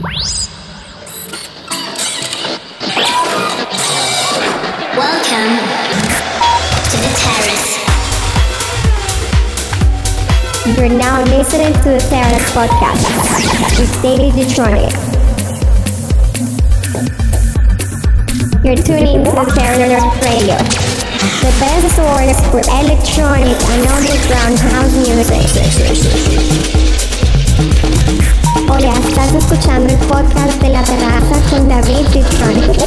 Welcome to the terrace. You're now listening to the Terrace Podcast with David Gtronic. You're tuning to the Terrace Radio, the best source for electronic and underground house music. Hola, estás escuchando el podcast de la terraza con David Detroit.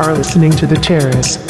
Are listening to The Terrace.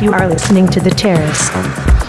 You are listening to The Terrace.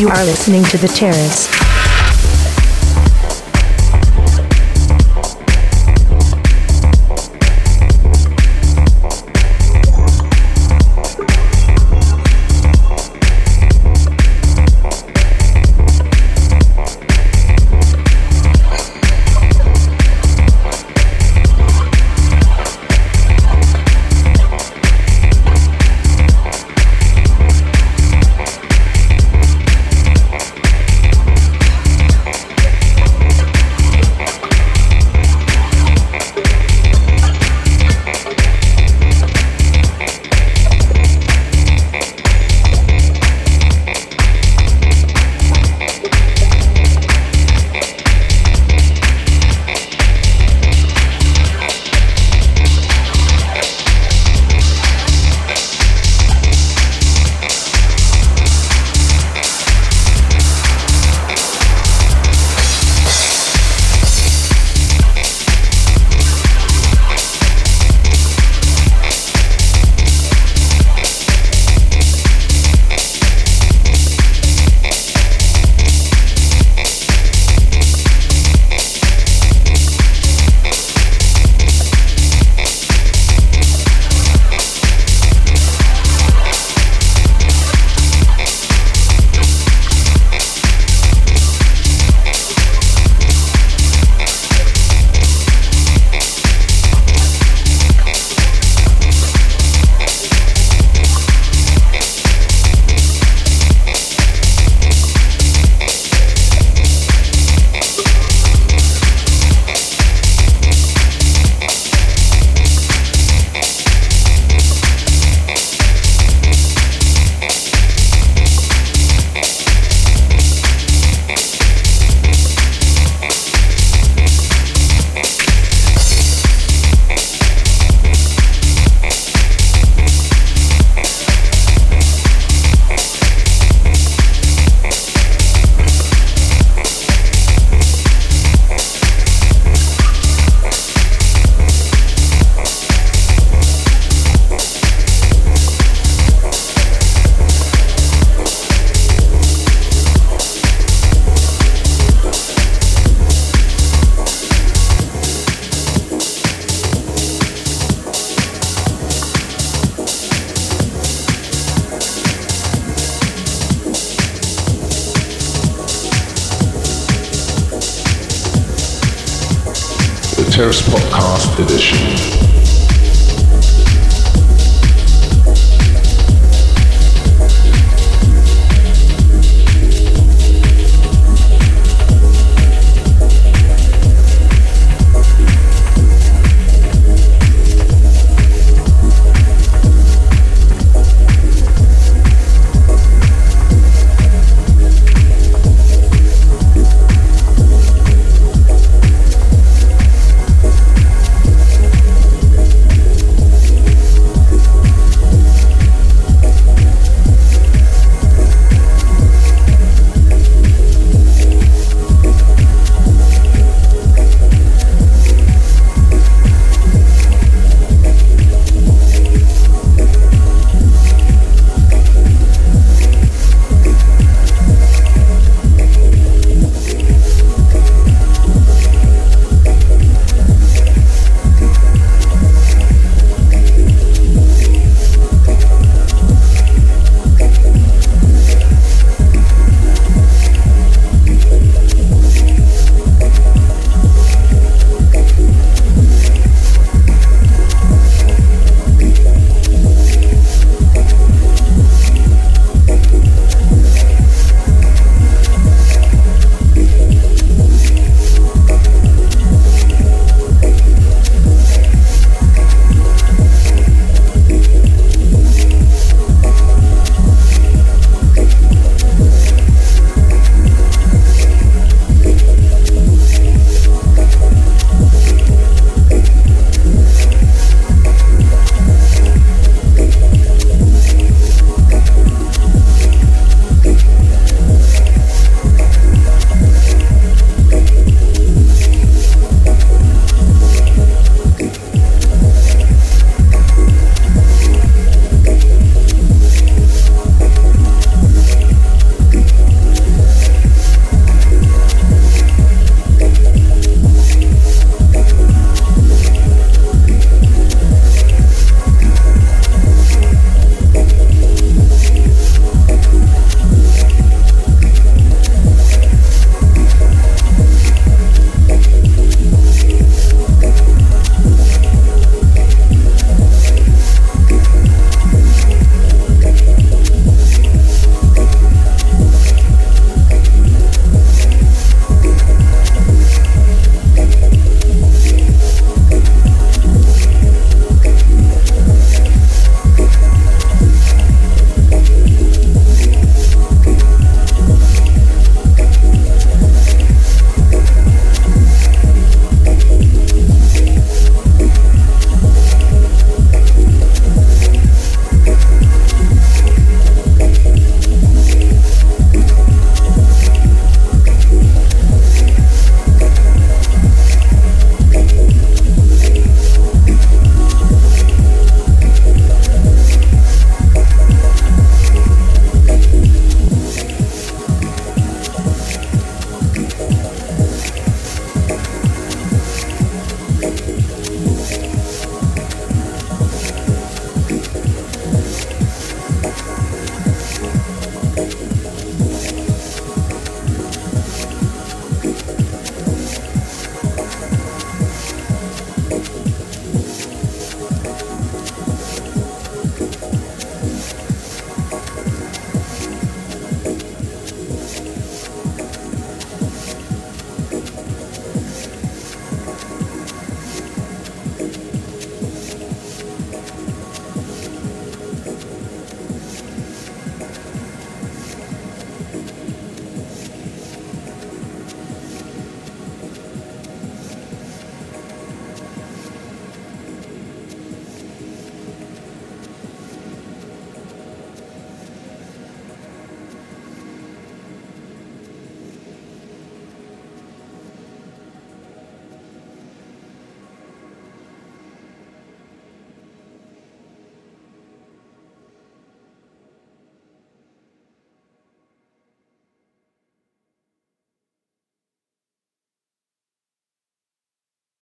You are listening to The Terrace.